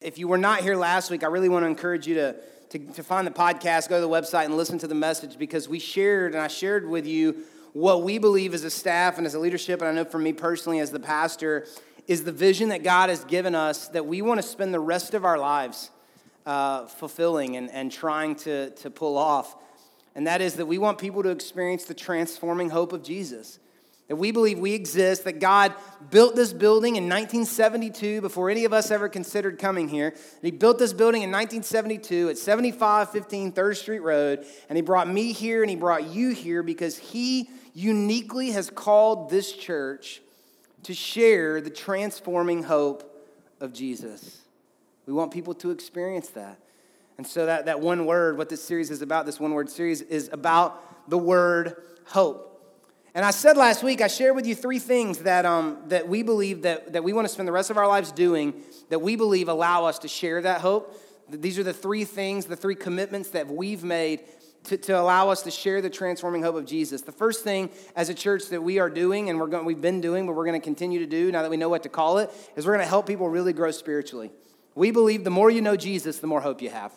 If you were not here last week, I really want to encourage you to, to, to, find the podcast, go to the website, and listen to the message because we shared, and I shared with you what we believe as a staff and as a leadership, and I know for me personally as the pastor, is the vision that God has given us that we want to spend the rest of our lives uh, fulfilling and, and trying to, to pull off. And that is that we want people to experience the transforming hope of Jesus that we believe we exist, that God built this building in 1972 before any of us ever considered coming here. He built this building in 1972 at 7515 3rd Street Road, and He brought me here and He brought you here because He uniquely has called this church to share the transforming hope of Jesus. We want people to experience that. And so, that, that one word, what this series is about, this one word series, is about the word hope. And I said last week, I shared with you three things that, um, that we believe that, that we want to spend the rest of our lives doing that we believe allow us to share that hope. These are the three things, the three commitments that we've made to, to allow us to share the transforming hope of Jesus. The first thing as a church that we are doing, and we're going, we've been doing, but we're going to continue to do now that we know what to call it, is we're going to help people really grow spiritually. We believe the more you know Jesus, the more hope you have.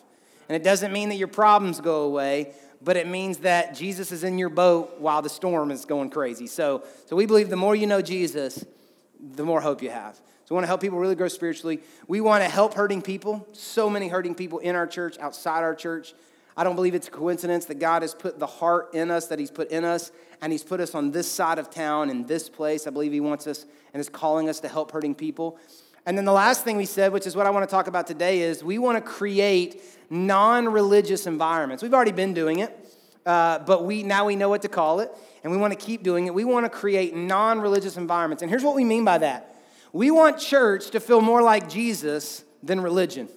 And it doesn't mean that your problems go away, but it means that Jesus is in your boat while the storm is going crazy. So, so we believe the more you know Jesus, the more hope you have. So we want to help people really grow spiritually. We want to help hurting people. So many hurting people in our church, outside our church. I don't believe it's a coincidence that God has put the heart in us that He's put in us, and He's put us on this side of town in this place. I believe He wants us and is calling us to help hurting people. And then the last thing we said, which is what I want to talk about today, is we want to create non religious environments. We've already been doing it, uh, but we, now we know what to call it, and we want to keep doing it. We want to create non religious environments. And here's what we mean by that we want church to feel more like Jesus than religion.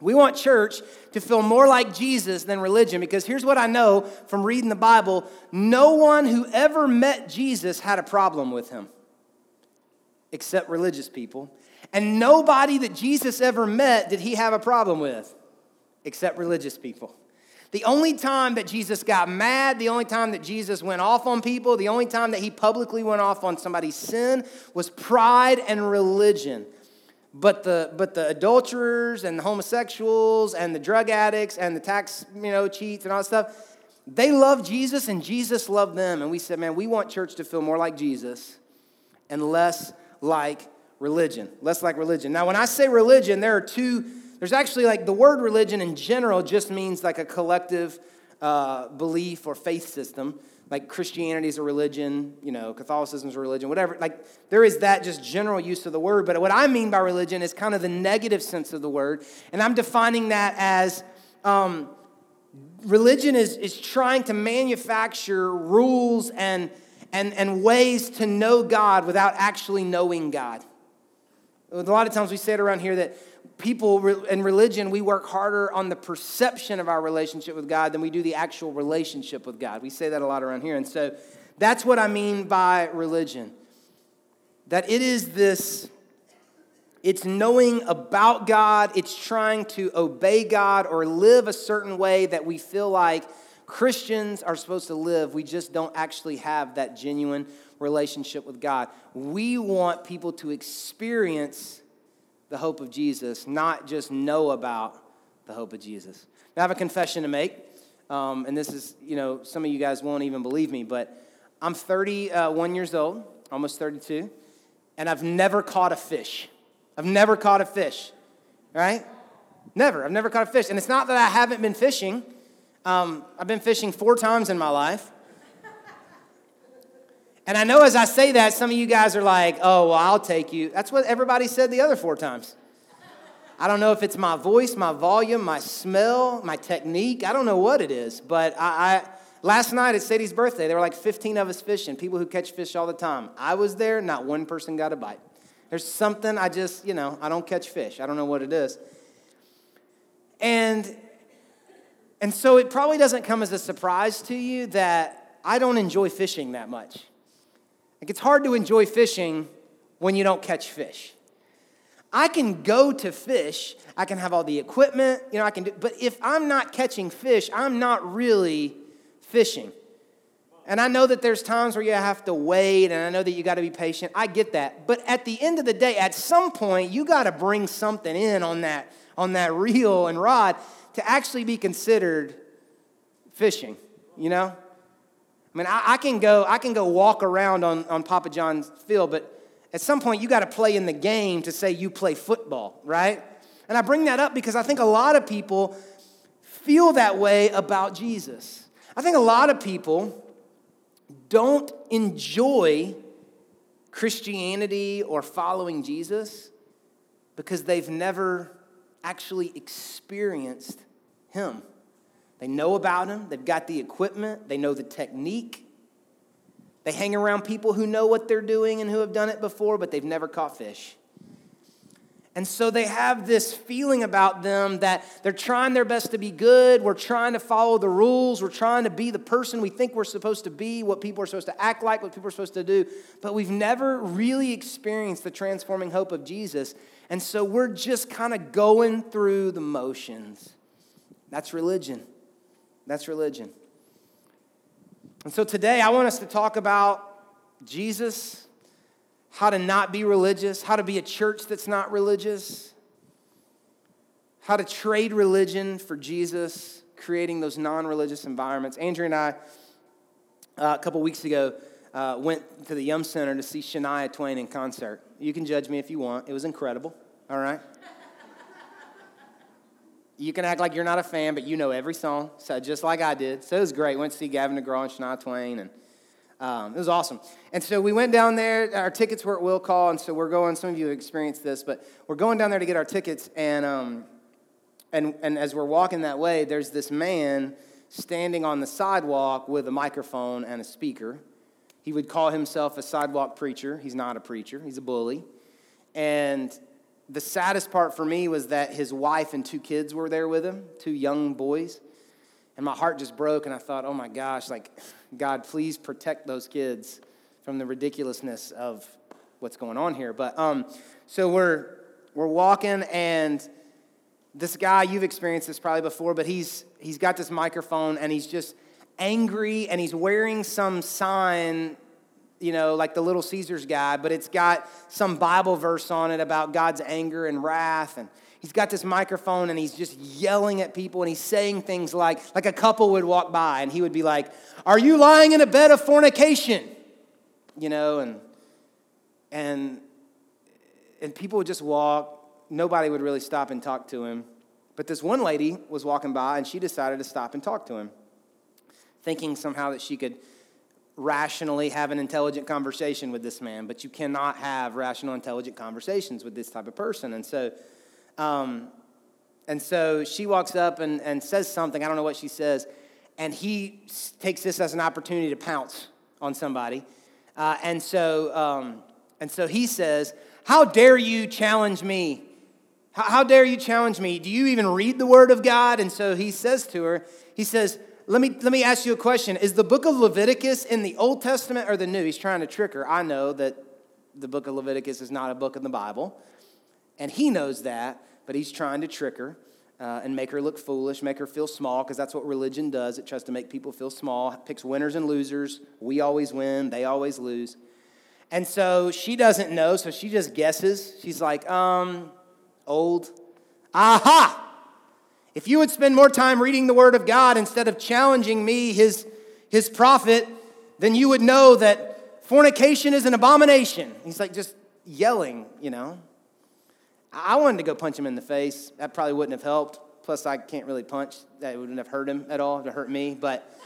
We want church to feel more like Jesus than religion because here's what I know from reading the Bible no one who ever met Jesus had a problem with him except religious people. And nobody that Jesus ever met did he have a problem with except religious people. The only time that Jesus got mad, the only time that Jesus went off on people, the only time that he publicly went off on somebody's sin was pride and religion. But the, but the adulterers and the homosexuals and the drug addicts and the tax you know, cheats and all that stuff, they loved Jesus and Jesus loved them. And we said, man, we want church to feel more like Jesus and less like religion. Less like religion. Now, when I say religion, there are two there's actually like the word religion in general just means like a collective uh, belief or faith system. Like Christianity is a religion, you know, Catholicism is a religion, whatever. Like there is that just general use of the word. But what I mean by religion is kind of the negative sense of the word. And I'm defining that as um, religion is, is trying to manufacture rules and, and, and ways to know God without actually knowing God. A lot of times we say it around here that people in religion, we work harder on the perception of our relationship with God than we do the actual relationship with God. We say that a lot around here. And so that's what I mean by religion. That it is this, it's knowing about God, it's trying to obey God or live a certain way that we feel like Christians are supposed to live. We just don't actually have that genuine relationship with God. We want people to experience the hope of Jesus, not just know about the hope of Jesus. Now, I have a confession to make, um, and this is, you know, some of you guys won't even believe me, but I'm 31 years old, almost 32, and I've never caught a fish. I've never caught a fish, right? Never. I've never caught a fish. And it's not that I haven't been fishing. Um, I've been fishing four times in my life. And I know as I say that, some of you guys are like, oh, well, I'll take you. That's what everybody said the other four times. I don't know if it's my voice, my volume, my smell, my technique. I don't know what it is. But I, I last night at Sadie's birthday, there were like 15 of us fishing, people who catch fish all the time. I was there, not one person got a bite. There's something I just, you know, I don't catch fish. I don't know what it is. And and so it probably doesn't come as a surprise to you that I don't enjoy fishing that much. Like it's hard to enjoy fishing when you don't catch fish. I can go to fish, I can have all the equipment, you know, I can do, but if I'm not catching fish, I'm not really fishing. And I know that there's times where you have to wait, and I know that you got to be patient. I get that. But at the end of the day, at some point, you got to bring something in on that, on that reel and rod to actually be considered fishing, you know? I mean, I, I, can go, I can go walk around on, on Papa John's field, but at some point you got to play in the game to say you play football, right? And I bring that up because I think a lot of people feel that way about Jesus. I think a lot of people don't enjoy Christianity or following Jesus because they've never actually experienced Him. They know about Him, they've got the equipment, they know the technique. They hang around people who know what they're doing and who have done it before, but they've never caught fish. And so they have this feeling about them that they're trying their best to be good. We're trying to follow the rules. We're trying to be the person we think we're supposed to be, what people are supposed to act like, what people are supposed to do. But we've never really experienced the transforming hope of Jesus. And so we're just kind of going through the motions. That's religion. That's religion. And so today I want us to talk about Jesus how to not be religious, how to be a church that's not religious, how to trade religion for Jesus, creating those non religious environments. Andrew and I, uh, a couple weeks ago, uh, went to the Yum Center to see Shania Twain in concert. You can judge me if you want, it was incredible, all right? you can act like you're not a fan, but you know every song, so just like I did. So it was great. Went to see Gavin DeGraw and Shania Twain, and um, it was awesome. And so we went down there. Our tickets were at will call, and so we're going. Some of you have experienced this, but we're going down there to get our tickets. And, um, and, and as we're walking that way, there's this man standing on the sidewalk with a microphone and a speaker. He would call himself a sidewalk preacher. He's not a preacher, he's a bully. And the saddest part for me was that his wife and two kids were there with him, two young boys. And my heart just broke, and I thought, oh my gosh, like, God, please protect those kids from the ridiculousness of what's going on here. But um, so we're we're walking, and this guy, you've experienced this probably before, but he's he's got this microphone, and he's just angry, and he's wearing some sign, you know, like the Little Caesars guy, but it's got some Bible verse on it about God's anger and wrath, and he's got this microphone and he's just yelling at people and he's saying things like like a couple would walk by and he would be like are you lying in a bed of fornication? You know and and and people would just walk. Nobody would really stop and talk to him. But this one lady was walking by and she decided to stop and talk to him thinking somehow that she could rationally have an intelligent conversation with this man but you cannot have rational intelligent conversations with this type of person and so um, and so she walks up and, and says something. I don't know what she says. And he takes this as an opportunity to pounce on somebody. Uh, and, so, um, and so he says, How dare you challenge me? How, how dare you challenge me? Do you even read the word of God? And so he says to her, He says, let me, let me ask you a question. Is the book of Leviticus in the Old Testament or the New? He's trying to trick her. I know that the book of Leviticus is not a book in the Bible. And he knows that, but he's trying to trick her uh, and make her look foolish, make her feel small, because that's what religion does. It tries to make people feel small, picks winners and losers. We always win, they always lose. And so she doesn't know, so she just guesses. She's like, um, old. Aha! If you would spend more time reading the Word of God instead of challenging me, his, his prophet, then you would know that fornication is an abomination. He's like just yelling, you know. I wanted to go punch him in the face. That probably wouldn't have helped. Plus, I can't really punch. That wouldn't have hurt him at all, to hurt me. But,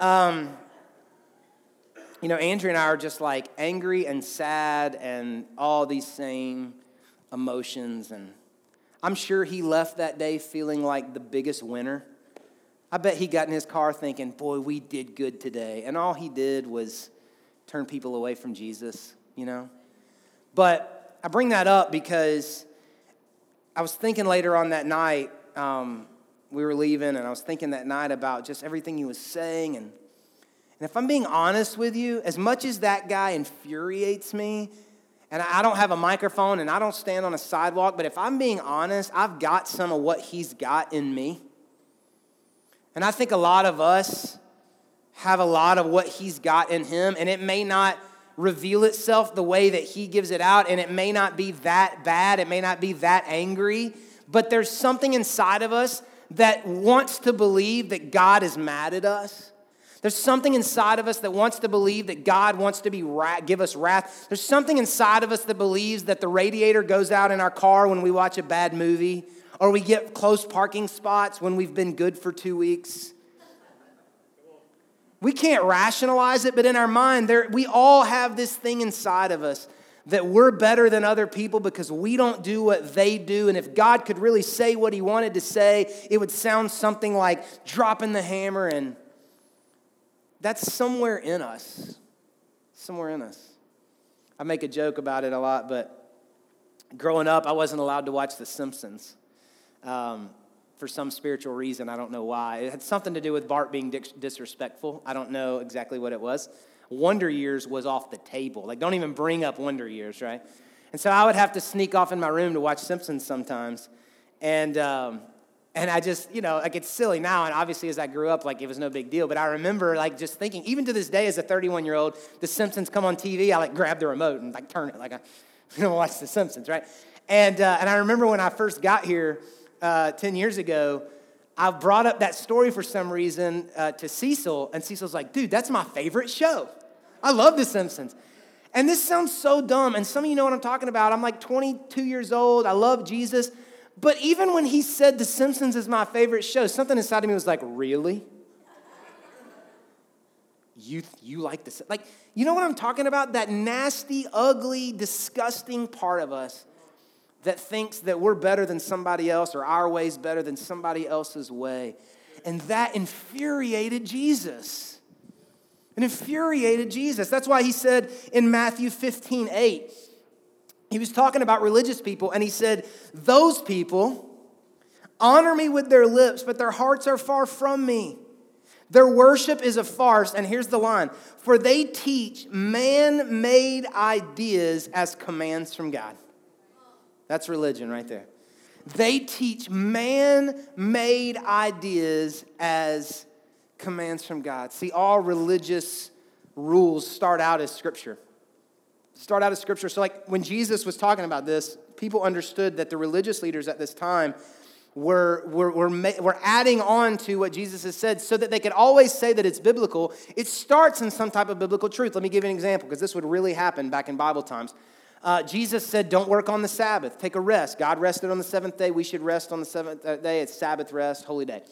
um, you know, Andrew and I are just like angry and sad and all these same emotions. And I'm sure he left that day feeling like the biggest winner. I bet he got in his car thinking, boy, we did good today. And all he did was turn people away from Jesus, you know? But I bring that up because I was thinking later on that night, um, we were leaving, and I was thinking that night about just everything he was saying. And, and if I'm being honest with you, as much as that guy infuriates me, and I don't have a microphone and I don't stand on a sidewalk, but if I'm being honest, I've got some of what he's got in me. And I think a lot of us have a lot of what he's got in him, and it may not reveal itself the way that he gives it out, and it may not be that bad, it may not be that angry, but there's something inside of us that wants to believe that God is mad at us. There's something inside of us that wants to believe that God wants to be give us wrath. There's something inside of us that believes that the radiator goes out in our car when we watch a bad movie, or we get close parking spots when we've been good for two weeks. We can't rationalize it, but in our mind, there, we all have this thing inside of us that we're better than other people because we don't do what they do. And if God could really say what he wanted to say, it would sound something like dropping the hammer. And that's somewhere in us. Somewhere in us. I make a joke about it a lot, but growing up, I wasn't allowed to watch The Simpsons. Um, for some spiritual reason. I don't know why. It had something to do with Bart being disrespectful. I don't know exactly what it was. Wonder Years was off the table. Like, don't even bring up Wonder Years, right? And so I would have to sneak off in my room to watch Simpsons sometimes. And, um, and I just, you know, like it's silly now. And obviously, as I grew up, like it was no big deal. But I remember, like, just thinking, even to this day, as a 31 year old, The Simpsons come on TV, I like grab the remote and like turn it, like I, you know, watch The Simpsons, right? And, uh, and I remember when I first got here, uh, 10 years ago, I brought up that story for some reason uh, to Cecil, and Cecil's like, dude, that's my favorite show. I love The Simpsons. And this sounds so dumb, and some of you know what I'm talking about. I'm like 22 years old, I love Jesus. But even when he said The Simpsons is my favorite show, something inside of me was like, really? You, you like this? Like, you know what I'm talking about? That nasty, ugly, disgusting part of us that thinks that we're better than somebody else or our way's better than somebody else's way. And that infuriated Jesus. It infuriated Jesus. That's why he said in Matthew 15, 8, he was talking about religious people, and he said, Those people honor me with their lips, but their hearts are far from me. Their worship is a farce, and here's the line for they teach man made ideas as commands from God. That's religion right there. They teach man made ideas as commands from God. See, all religious rules start out as scripture. Start out of scripture. So, like when Jesus was talking about this, people understood that the religious leaders at this time were, were, were, were adding on to what Jesus has said so that they could always say that it's biblical. It starts in some type of biblical truth. Let me give you an example because this would really happen back in Bible times. Uh, Jesus said, Don't work on the Sabbath, take a rest. God rested on the seventh day. We should rest on the seventh uh, day. It's Sabbath rest, holy day.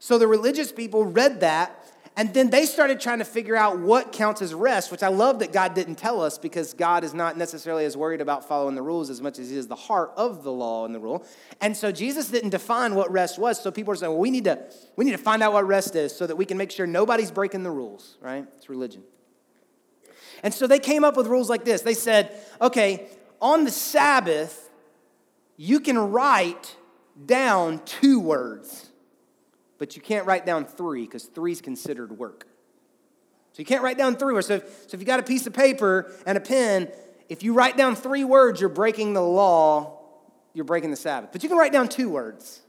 So the religious people read that, and then they started trying to figure out what counts as rest, which I love that God didn't tell us because God is not necessarily as worried about following the rules as much as He is the heart of the law and the rule. And so Jesus didn't define what rest was. So people are saying, well, we need to, we need to find out what rest is so that we can make sure nobody's breaking the rules, right? It's religion. And so they came up with rules like this. They said, okay, on the Sabbath, you can write down two words, but you can't write down three because three is considered work. So you can't write down three words. So if, so if you got a piece of paper and a pen, if you write down three words, you're breaking the law, you're breaking the Sabbath. But you can write down two words.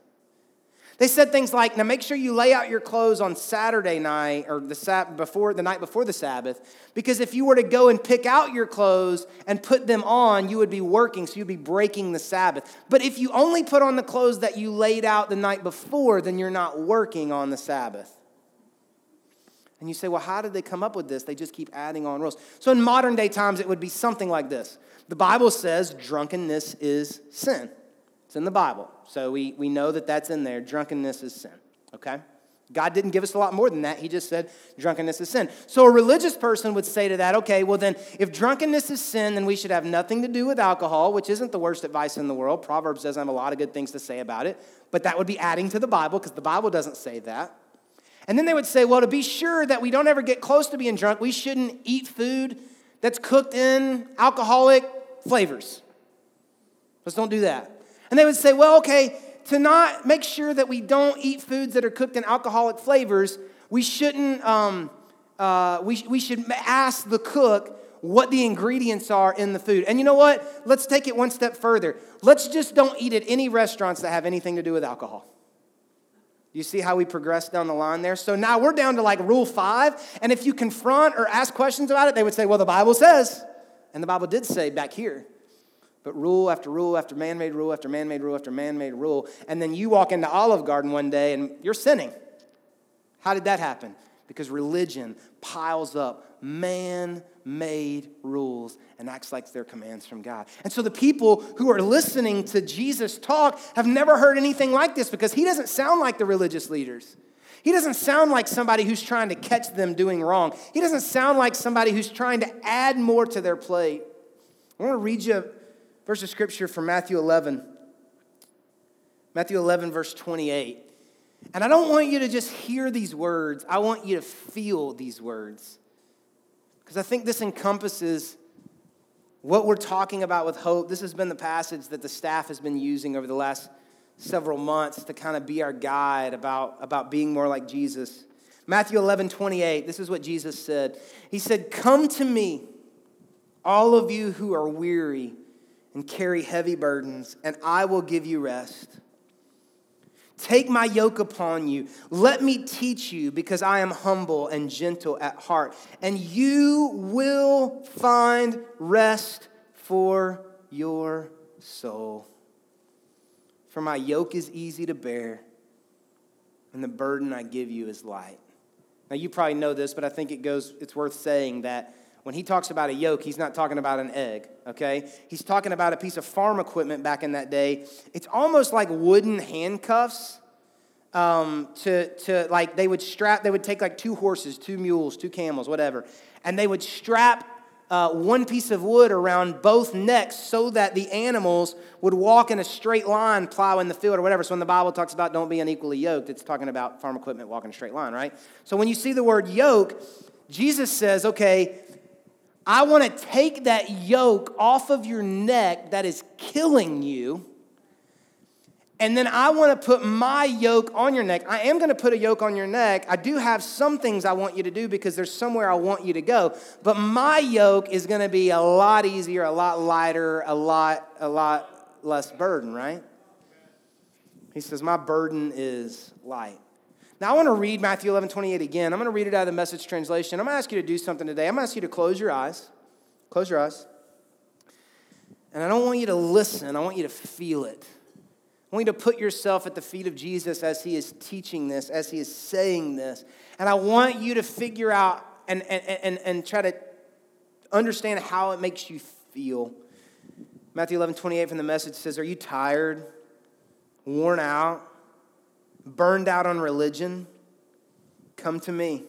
They said things like, now make sure you lay out your clothes on Saturday night or the Sabbath before the night before the Sabbath, because if you were to go and pick out your clothes and put them on, you would be working, so you'd be breaking the Sabbath. But if you only put on the clothes that you laid out the night before, then you're not working on the Sabbath. And you say, well, how did they come up with this? They just keep adding on rules. So in modern day times, it would be something like this The Bible says drunkenness is sin. It's in the Bible. So we, we know that that's in there. Drunkenness is sin, okay? God didn't give us a lot more than that. He just said drunkenness is sin. So a religious person would say to that, okay, well then, if drunkenness is sin, then we should have nothing to do with alcohol, which isn't the worst advice in the world. Proverbs doesn't have a lot of good things to say about it, but that would be adding to the Bible because the Bible doesn't say that. And then they would say, well, to be sure that we don't ever get close to being drunk, we shouldn't eat food that's cooked in alcoholic flavors. Let's don't do that. And they would say, well, okay, to not make sure that we don't eat foods that are cooked in alcoholic flavors, we shouldn't, um, uh, we, we should ask the cook what the ingredients are in the food. And you know what? Let's take it one step further. Let's just don't eat at any restaurants that have anything to do with alcohol. You see how we progress down the line there? So now we're down to like rule five. And if you confront or ask questions about it, they would say, well, the Bible says. And the Bible did say back here. But rule after rule after man made rule after man made rule after man made rule. And then you walk into Olive Garden one day and you're sinning. How did that happen? Because religion piles up man made rules and acts like they're commands from God. And so the people who are listening to Jesus talk have never heard anything like this because he doesn't sound like the religious leaders. He doesn't sound like somebody who's trying to catch them doing wrong. He doesn't sound like somebody who's trying to add more to their plate. I want to read you verse of scripture from Matthew 11. Matthew 11, verse 28. And I don't want you to just hear these words, I want you to feel these words. Because I think this encompasses what we're talking about with hope. This has been the passage that the staff has been using over the last several months to kind of be our guide about, about being more like Jesus. Matthew 11, 28, this is what Jesus said. He said, Come to me, all of you who are weary and carry heavy burdens, and I will give you rest. Take my yoke upon you. Let me teach you, because I am humble and gentle at heart, and you will find rest for your soul. For my yoke is easy to bear, and the burden I give you is light. Now, you probably know this, but I think it goes, it's worth saying that when he talks about a yoke, he's not talking about an egg, okay? He's talking about a piece of farm equipment back in that day. It's almost like wooden handcuffs. Um, to, to like they would strap they would take like two horses two mules two camels whatever and they would strap uh, one piece of wood around both necks so that the animals would walk in a straight line plowing the field or whatever. So when the Bible talks about don't be unequally yoked, it's talking about farm equipment walking a straight line, right? So when you see the word yoke, Jesus says, okay, I want to take that yoke off of your neck that is killing you. And then I want to put my yoke on your neck. I am going to put a yoke on your neck. I do have some things I want you to do because there's somewhere I want you to go. But my yoke is going to be a lot easier, a lot lighter, a lot, a lot less burden, right? He says, My burden is light. Now, I want to read Matthew 11, 28 again. I'm going to read it out of the message translation. I'm going to ask you to do something today. I'm going to ask you to close your eyes. Close your eyes. And I don't want you to listen, I want you to feel it. I want you to put yourself at the feet of Jesus as he is teaching this, as he is saying this. And I want you to figure out and, and, and, and try to understand how it makes you feel. Matthew 11, 28 from the message says, Are you tired, worn out? Burned out on religion, come to me.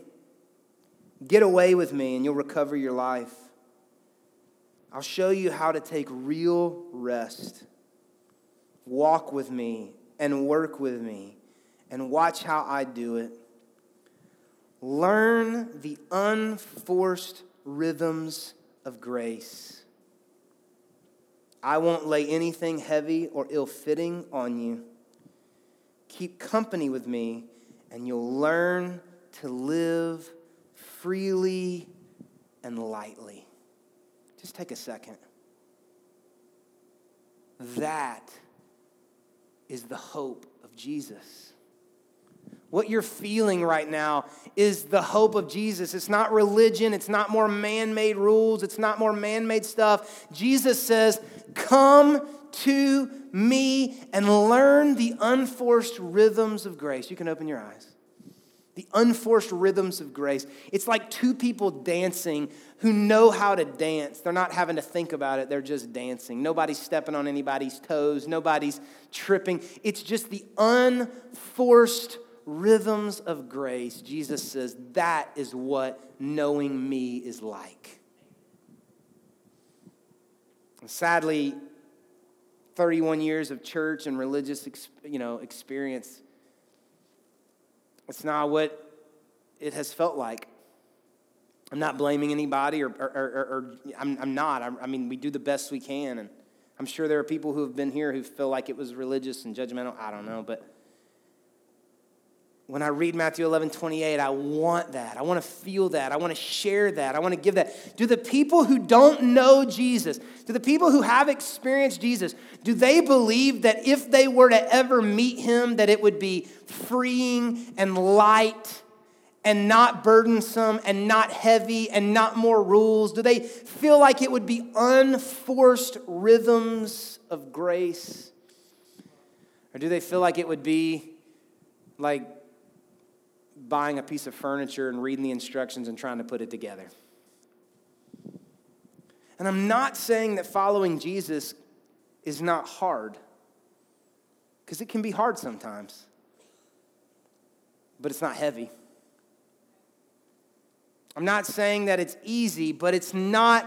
Get away with me and you'll recover your life. I'll show you how to take real rest. Walk with me and work with me and watch how I do it. Learn the unforced rhythms of grace. I won't lay anything heavy or ill fitting on you. Keep company with me, and you'll learn to live freely and lightly. Just take a second. That is the hope of Jesus. What you're feeling right now is the hope of Jesus. It's not religion, it's not more man made rules, it's not more man made stuff. Jesus says, Come to me and learn the unforced rhythms of grace. You can open your eyes. The unforced rhythms of grace. It's like two people dancing who know how to dance. They're not having to think about it, they're just dancing. Nobody's stepping on anybody's toes, nobody's tripping. It's just the unforced rhythms of grace. Jesus says that is what knowing me is like. Sadly, 31 years of church and religious you know, experience, it's not what it has felt like. I'm not blaming anybody, or, or, or, or I'm, I'm, not. I, I mean, we do the best we can. And I'm sure there are people who have been here who feel like it was religious and judgmental. I don't know. But when I read Matthew 11, 28, I want that. I want to feel that. I want to share that. I want to give that. Do the people who don't know Jesus, do the people who have experienced Jesus, do they believe that if they were to ever meet him, that it would be freeing and light and not burdensome and not heavy and not more rules? Do they feel like it would be unforced rhythms of grace? Or do they feel like it would be like buying a piece of furniture and reading the instructions and trying to put it together. And I'm not saying that following Jesus is not hard, because it can be hard sometimes, but it's not heavy. I'm not saying that it's easy, but it's not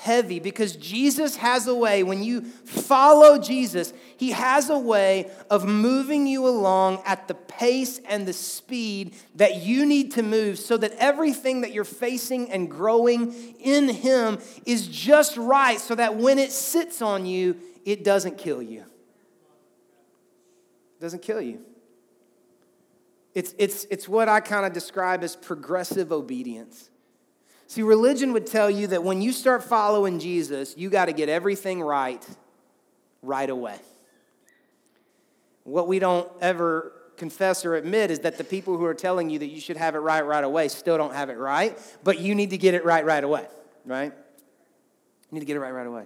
heavy because Jesus has a way, when you follow Jesus, he has a way of moving you along at the pace and the speed that you need to move so that everything that you're facing and growing in him is just right so that when it sits on you, it doesn't kill you. It doesn't kill you. It's, it's, it's what I kind of describe as progressive obedience. See, religion would tell you that when you start following Jesus, you got to get everything right right away. What we don't ever confess or admit is that the people who are telling you that you should have it right right away still don't have it right, but you need to get it right right away, right? You need to get it right right away.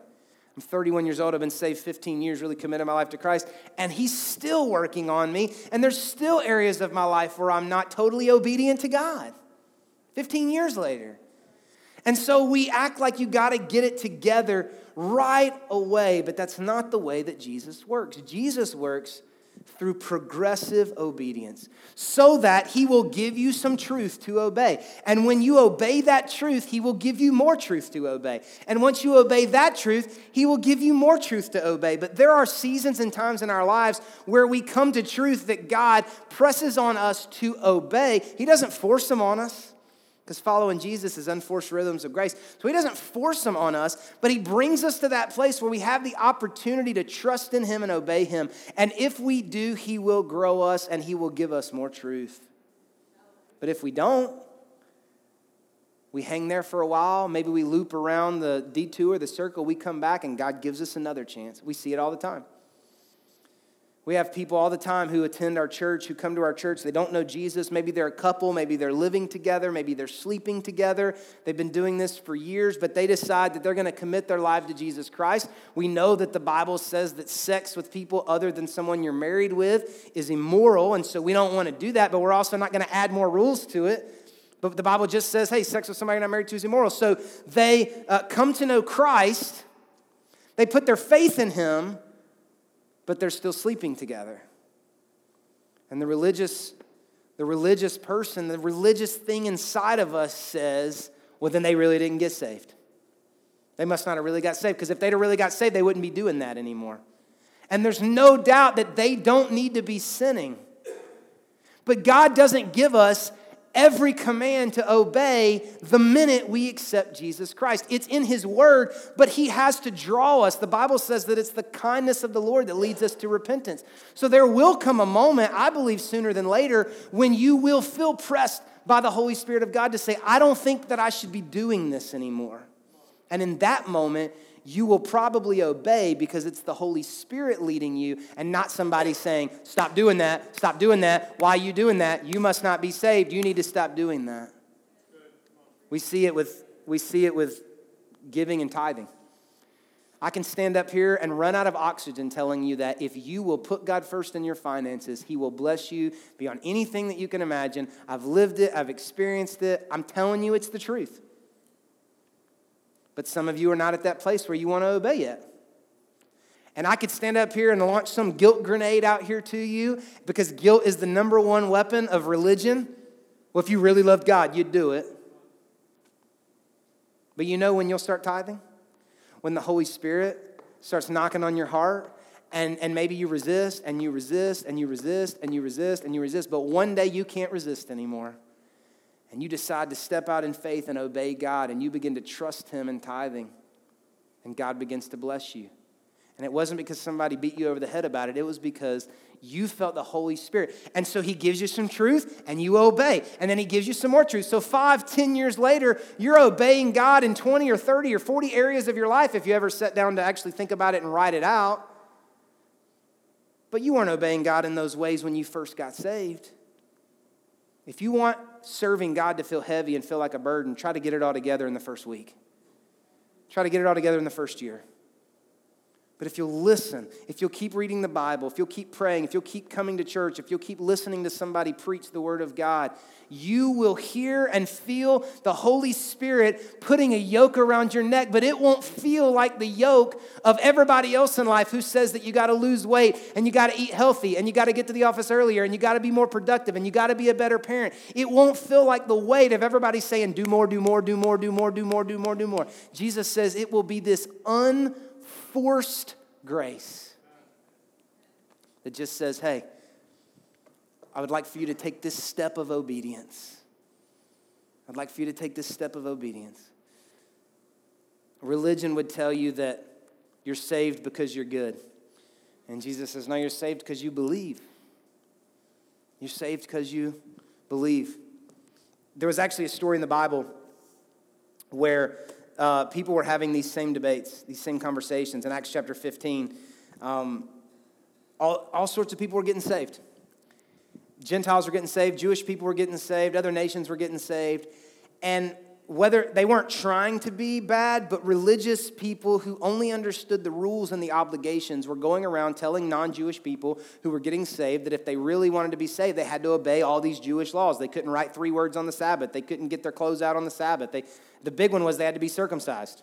I'm 31 years old. I've been saved 15 years, really committed my life to Christ, and He's still working on me. And there's still areas of my life where I'm not totally obedient to God. 15 years later. And so we act like you got to get it together right away, but that's not the way that Jesus works. Jesus works through progressive obedience so that he will give you some truth to obey. And when you obey that truth, he will give you more truth to obey. And once you obey that truth, he will give you more truth to obey. But there are seasons and times in our lives where we come to truth that God presses on us to obey. He doesn't force them on us because following Jesus is unforced rhythms of grace. So he doesn't force them on us, but he brings us to that place where we have the opportunity to trust in him and obey him. And if we do, he will grow us and he will give us more truth. But if we don't, we hang there for a while, maybe we loop around the detour, the circle, we come back, and God gives us another chance. We see it all the time. We have people all the time who attend our church, who come to our church. They don't know Jesus. Maybe they're a couple. Maybe they're living together. Maybe they're sleeping together. They've been doing this for years, but they decide that they're going to commit their life to Jesus Christ. We know that the Bible says that sex with people other than someone you're married with is immoral, and so we don't want to do that, but we're also not going to add more rules to it. But the Bible just says, hey, sex with somebody you're not married to is immoral. So they uh, come to know Christ, they put their faith in Him but they're still sleeping together. And the religious, the religious person, the religious thing inside of us says, well, then they really didn't get saved. They must not have really got saved, because if they'd have really got saved, they wouldn't be doing that anymore. And there's no doubt that they don't need to be sinning. But God doesn't give us every command to obey the minute we accept Jesus Christ. It's in His Word, but He has to draw us. The Bible says that it's the kindness of the Lord that leads us to repentance. So there will come a moment, I believe sooner than later, when you will feel pressed by the Holy Spirit of God to say, I don't think that I should be doing this anymore. And in that moment, you will probably obey because it's the Holy Spirit leading you and not somebody saying, Stop doing that, stop doing that. Why are you doing that? You must not be saved. You need to stop doing that. We see it with, we see it with giving and tithing. I can stand up here and run out of oxygen telling you that if you will put God first in your finances, He will bless you beyond anything that you can imagine. I've lived it, I've experienced it. I'm telling you, it's the truth. But some of you are not at that place where you want to obey yet. And I could stand up here and launch some guilt grenade out here to you because guilt is the number one weapon of religion. Well, if you really loved God, you'd do it. But you know when you'll start tithing? When the Holy Spirit starts knocking on your heart and, and maybe you resist and you resist and you resist and you resist and you resist, but one day you can't resist anymore and you decide to step out in faith and obey God, and you begin to trust Him in tithing, and God begins to bless you. And it wasn't because somebody beat you over the head about it, it was because you felt the Holy Spirit. And so he gives you some truth and you obey. And then he gives you some more truth. So five, ten years later, you're obeying God in 20 or 30 or 40 areas of your life if you ever sat down to actually think about it and write it out. But you weren't obeying God in those ways when you first got saved. If you want serving God to feel heavy and feel like a burden, try to get it all together in the first week. Try to get it all together in the first year. But if you'll listen, if you'll keep reading the Bible, if you'll keep praying, if you'll keep coming to church, if you'll keep listening to somebody preach the Word of God, you will hear and feel the Holy Spirit putting a yoke around your neck, but it won't feel like the yoke of everybody else in life who says that you got to lose weight and you got to eat healthy and you got to get to the office earlier and you got to be more productive and you got to be a better parent. It won't feel like the weight of everybody saying, do more, do more, do more, do more, do more, do more, do more. Jesus says it will be this un forced grace that just says, hey, I would like for you to take this step of obedience. I'd like for you to take this step of obedience. Religion would tell you that you're saved because you're good. And Jesus says, No, you're saved because you believe. You're saved because you believe. There was actually a story in the Bible where uh, people were having these same debates, these same conversations. In Acts chapter 15, um, all, all sorts of people were getting saved. Gentiles were getting saved, Jewish people were getting saved, other nations were getting saved. And whether they weren't trying to be bad, but religious people who only understood the rules and the obligations were going around telling non Jewish people who were getting saved that if they really wanted to be saved, they had to obey all these Jewish laws. They couldn't write three words on the Sabbath, they couldn't get their clothes out on the Sabbath. They, the big one was they had to be circumcised.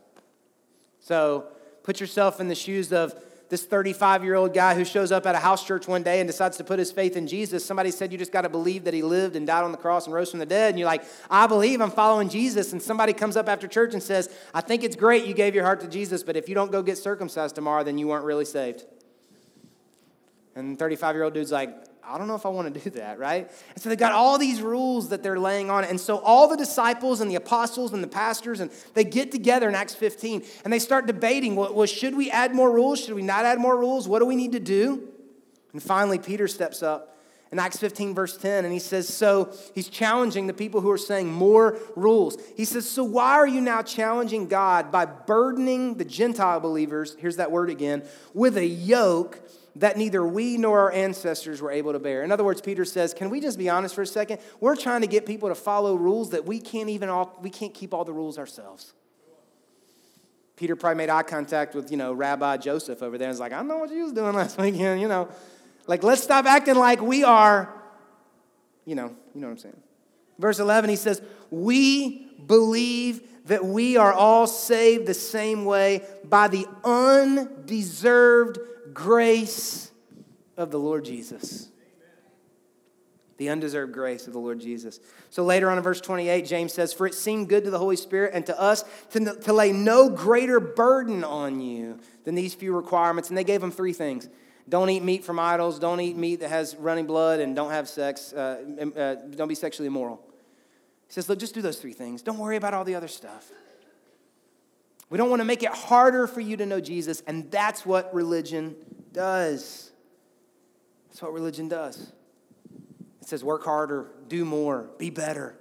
So put yourself in the shoes of this 35 year old guy who shows up at a house church one day and decides to put his faith in Jesus. Somebody said, You just got to believe that he lived and died on the cross and rose from the dead. And you're like, I believe I'm following Jesus. And somebody comes up after church and says, I think it's great you gave your heart to Jesus, but if you don't go get circumcised tomorrow, then you weren't really saved. And 35 year old dude's like, I don't know if I want to do that, right? And so they got all these rules that they're laying on. And so all the disciples and the apostles and the pastors, and they get together in Acts 15 and they start debating, well, well, should we add more rules? Should we not add more rules? What do we need to do? And finally, Peter steps up in Acts 15, verse 10, and he says, So he's challenging the people who are saying more rules. He says, So why are you now challenging God by burdening the Gentile believers, here's that word again, with a yoke that neither we nor our ancestors were able to bear. In other words, Peter says, can we just be honest for a second? We're trying to get people to follow rules that we can't even all, we can't keep all the rules ourselves. Peter probably made eye contact with, you know, Rabbi Joseph over there and was like, I know what you was doing last weekend, you know. Like, let's stop acting like we are, you know, you know what I'm saying. Verse 11, he says, We believe that we are all saved the same way by the undeserved grace of the Lord Jesus. The undeserved grace of the Lord Jesus. So later on in verse 28, James says, For it seemed good to the Holy Spirit and to us to, to lay no greater burden on you than these few requirements. And they gave him three things don't eat meat from idols, don't eat meat that has running blood, and don't have sex, uh, uh, don't be sexually immoral. He says, Look, just do those three things. Don't worry about all the other stuff. We don't want to make it harder for you to know Jesus, and that's what religion does. That's what religion does. It says, work harder, do more, be better.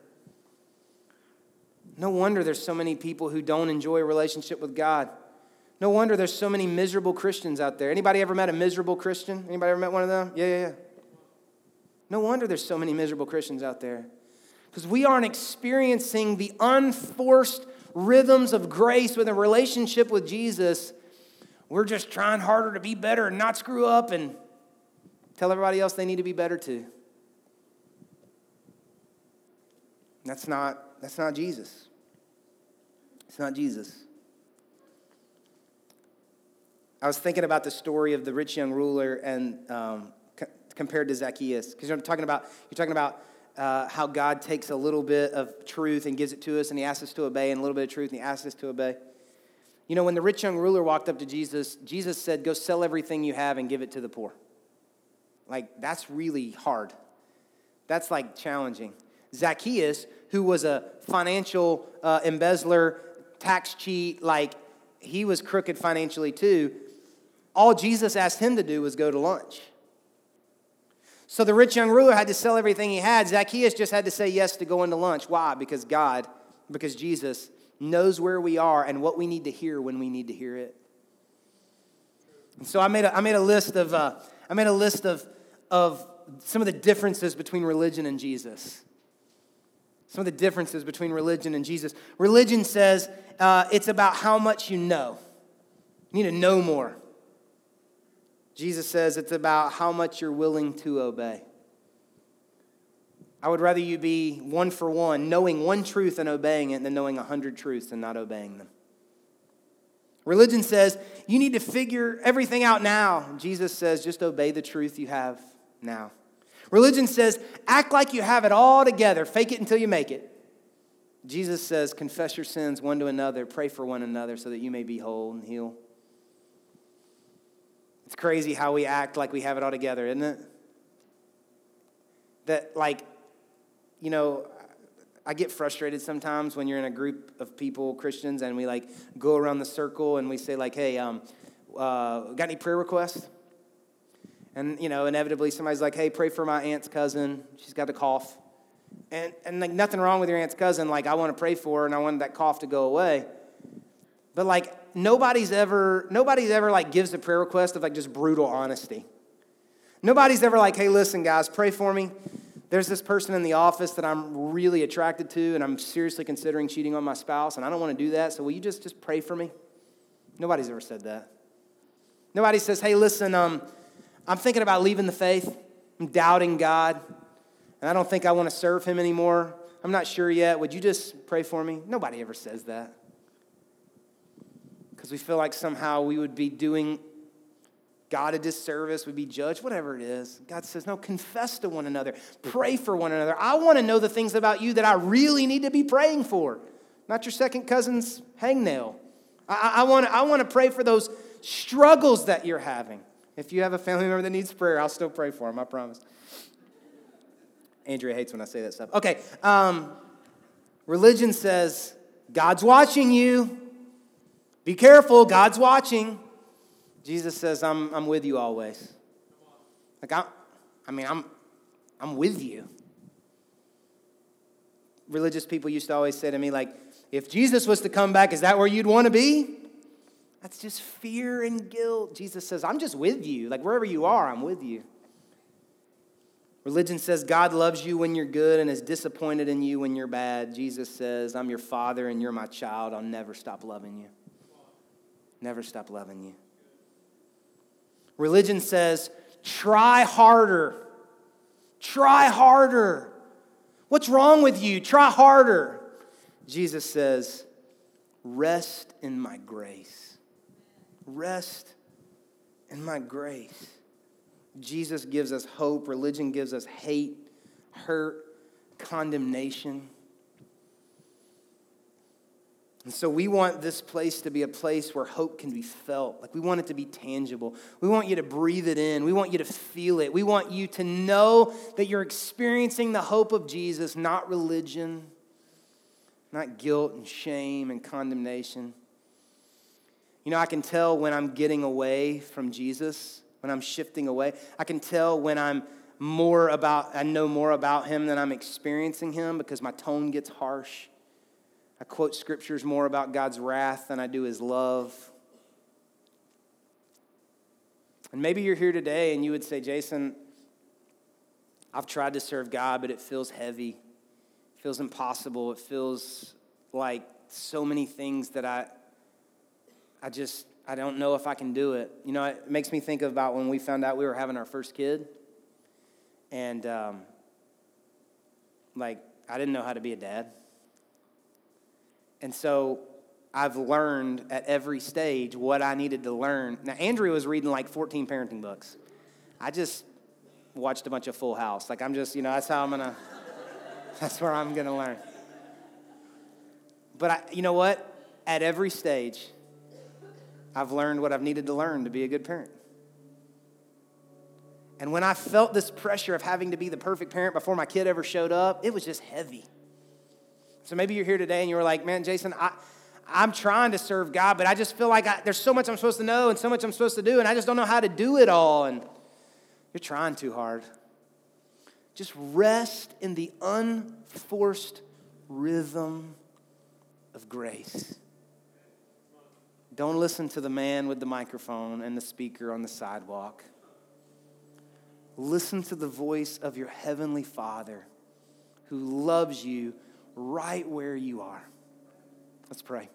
No wonder there's so many people who don't enjoy a relationship with God. No wonder there's so many miserable Christians out there. Anybody ever met a miserable Christian? Anybody ever met one of them? Yeah, yeah, yeah. No wonder there's so many miserable Christians out there. Because we aren't experiencing the unforced rhythms of grace with a relationship with Jesus, we're just trying harder to be better and not screw up and tell everybody else they need to be better too. That's not, that's not Jesus. It's not Jesus. I was thinking about the story of the rich young ruler and um, compared to Zacchaeus, because you're talking about you're talking about uh, how God takes a little bit of truth and gives it to us, and He asks us to obey, and a little bit of truth, and He asks us to obey. You know, when the rich young ruler walked up to Jesus, Jesus said, Go sell everything you have and give it to the poor. Like, that's really hard. That's like challenging. Zacchaeus, who was a financial uh, embezzler, tax cheat, like, he was crooked financially too. all Jesus asked him to do was go to lunch. So the rich young ruler had to sell everything he had. Zacchaeus just had to say yes to go into lunch. Why? Because God, because Jesus knows where we are and what we need to hear when we need to hear it. And so I made a, I made a list of, uh, I made a list of, of some of the differences between religion and Jesus. Some of the differences between religion and Jesus. Religion says uh, it's about how much you know. You need to know more. Jesus says it's about how much you're willing to obey. I would rather you be one for one, knowing one truth and obeying it, than knowing a hundred truths and not obeying them. Religion says you need to figure everything out now. Jesus says just obey the truth you have now. Religion says act like you have it all together, fake it until you make it. Jesus says confess your sins one to another, pray for one another so that you may be whole and heal. It's crazy how we act like we have it all together, isn't it? That, like, you know, I get frustrated sometimes when you're in a group of people, Christians, and we like go around the circle and we say like, "Hey, um, uh, got any prayer requests?" And you know, inevitably somebody's like, "Hey, pray for my aunt's cousin. She's got a cough." And and like nothing wrong with your aunt's cousin. Like I want to pray for her and I want that cough to go away. But like nobody's ever nobody's ever like gives a prayer request of like just brutal honesty. Nobody's ever like, "Hey, listen, guys, pray for me." there's this person in the office that I'm really attracted to and I'm seriously considering cheating on my spouse and I don't want to do that, so will you just, just pray for me? Nobody's ever said that. Nobody says, hey, listen, um, I'm thinking about leaving the faith. I'm doubting God, and I don't think I want to serve Him anymore. I'm not sure yet. Would you just pray for me? Nobody ever says that. Because we feel like somehow we would be doing God a disservice, we'd be judged, whatever it is. God says, no, confess to one another, pray for one another. I want to know the things about you that I really need to be praying for, not your second cousin's hangnail. I, I, want, I want to pray for those struggles that you're having. If you have a family member that needs prayer, I'll still pray for them, I promise. Andrea hates when I say that stuff. Okay, um, religion says God's watching you. Be careful, God's watching. Jesus says, I'm, I'm with you always. Like, I, I mean, I'm, I'm with you. Religious people used to always say to me, like, if Jesus was to come back, is that where you'd want to be? That's just fear and guilt. Jesus says, I'm just with you. Like, wherever you are, I'm with you. Religion says God loves you when you're good and is disappointed in you when you're bad. Jesus says, I'm your father and you're my child. I'll never stop loving you. Never stop loving you. Religion says, try harder. Try harder. What's wrong with you? Try harder. Jesus says, rest in my grace. Rest in my grace. Jesus gives us hope. Religion gives us hate, hurt, condemnation. And so we want this place to be a place where hope can be felt. Like we want it to be tangible. We want you to breathe it in. We want you to feel it. We want you to know that you're experiencing the hope of Jesus, not religion, not guilt and shame and condemnation. You know, I can tell when I'm getting away from Jesus, when I'm shifting away. I can tell when I'm more about, I know more about him than I'm experiencing him because my tone gets harsh I quote scriptures more about God's wrath than I do his love. And maybe you're here today and you would say, Jason, I've tried to serve God, but it feels heavy. It feels impossible. It feels like so many things that I, I just, I don't know if I can do it. You know, it makes me think about when we found out we were having our first kid. And, um, like, I didn't know how to be a dad. And so I've learned at every stage what I needed to learn. Now, Andrea was reading like 14 parenting books. I just watched a bunch of Full House. Like, I'm just, you know, that's how I'm gonna, that's where I'm gonna learn. But I, you know what? At every stage, I've learned what I've needed to learn to be a good parent. And when I felt this pressure of having to be the perfect parent before my kid ever showed up, it was just heavy. So maybe you're here today and you're like, man, Jason, I, I'm trying to serve God, but I just feel like I, there's so much I'm supposed to know and so much I'm supposed to do, and I just don't know how to do it all. And you're trying too hard. Just rest in the unforced rhythm of grace. Don't listen to the man with the microphone and the speaker on the sidewalk. Listen to the voice of your heavenly Father who loves you right where you are. Let's pray.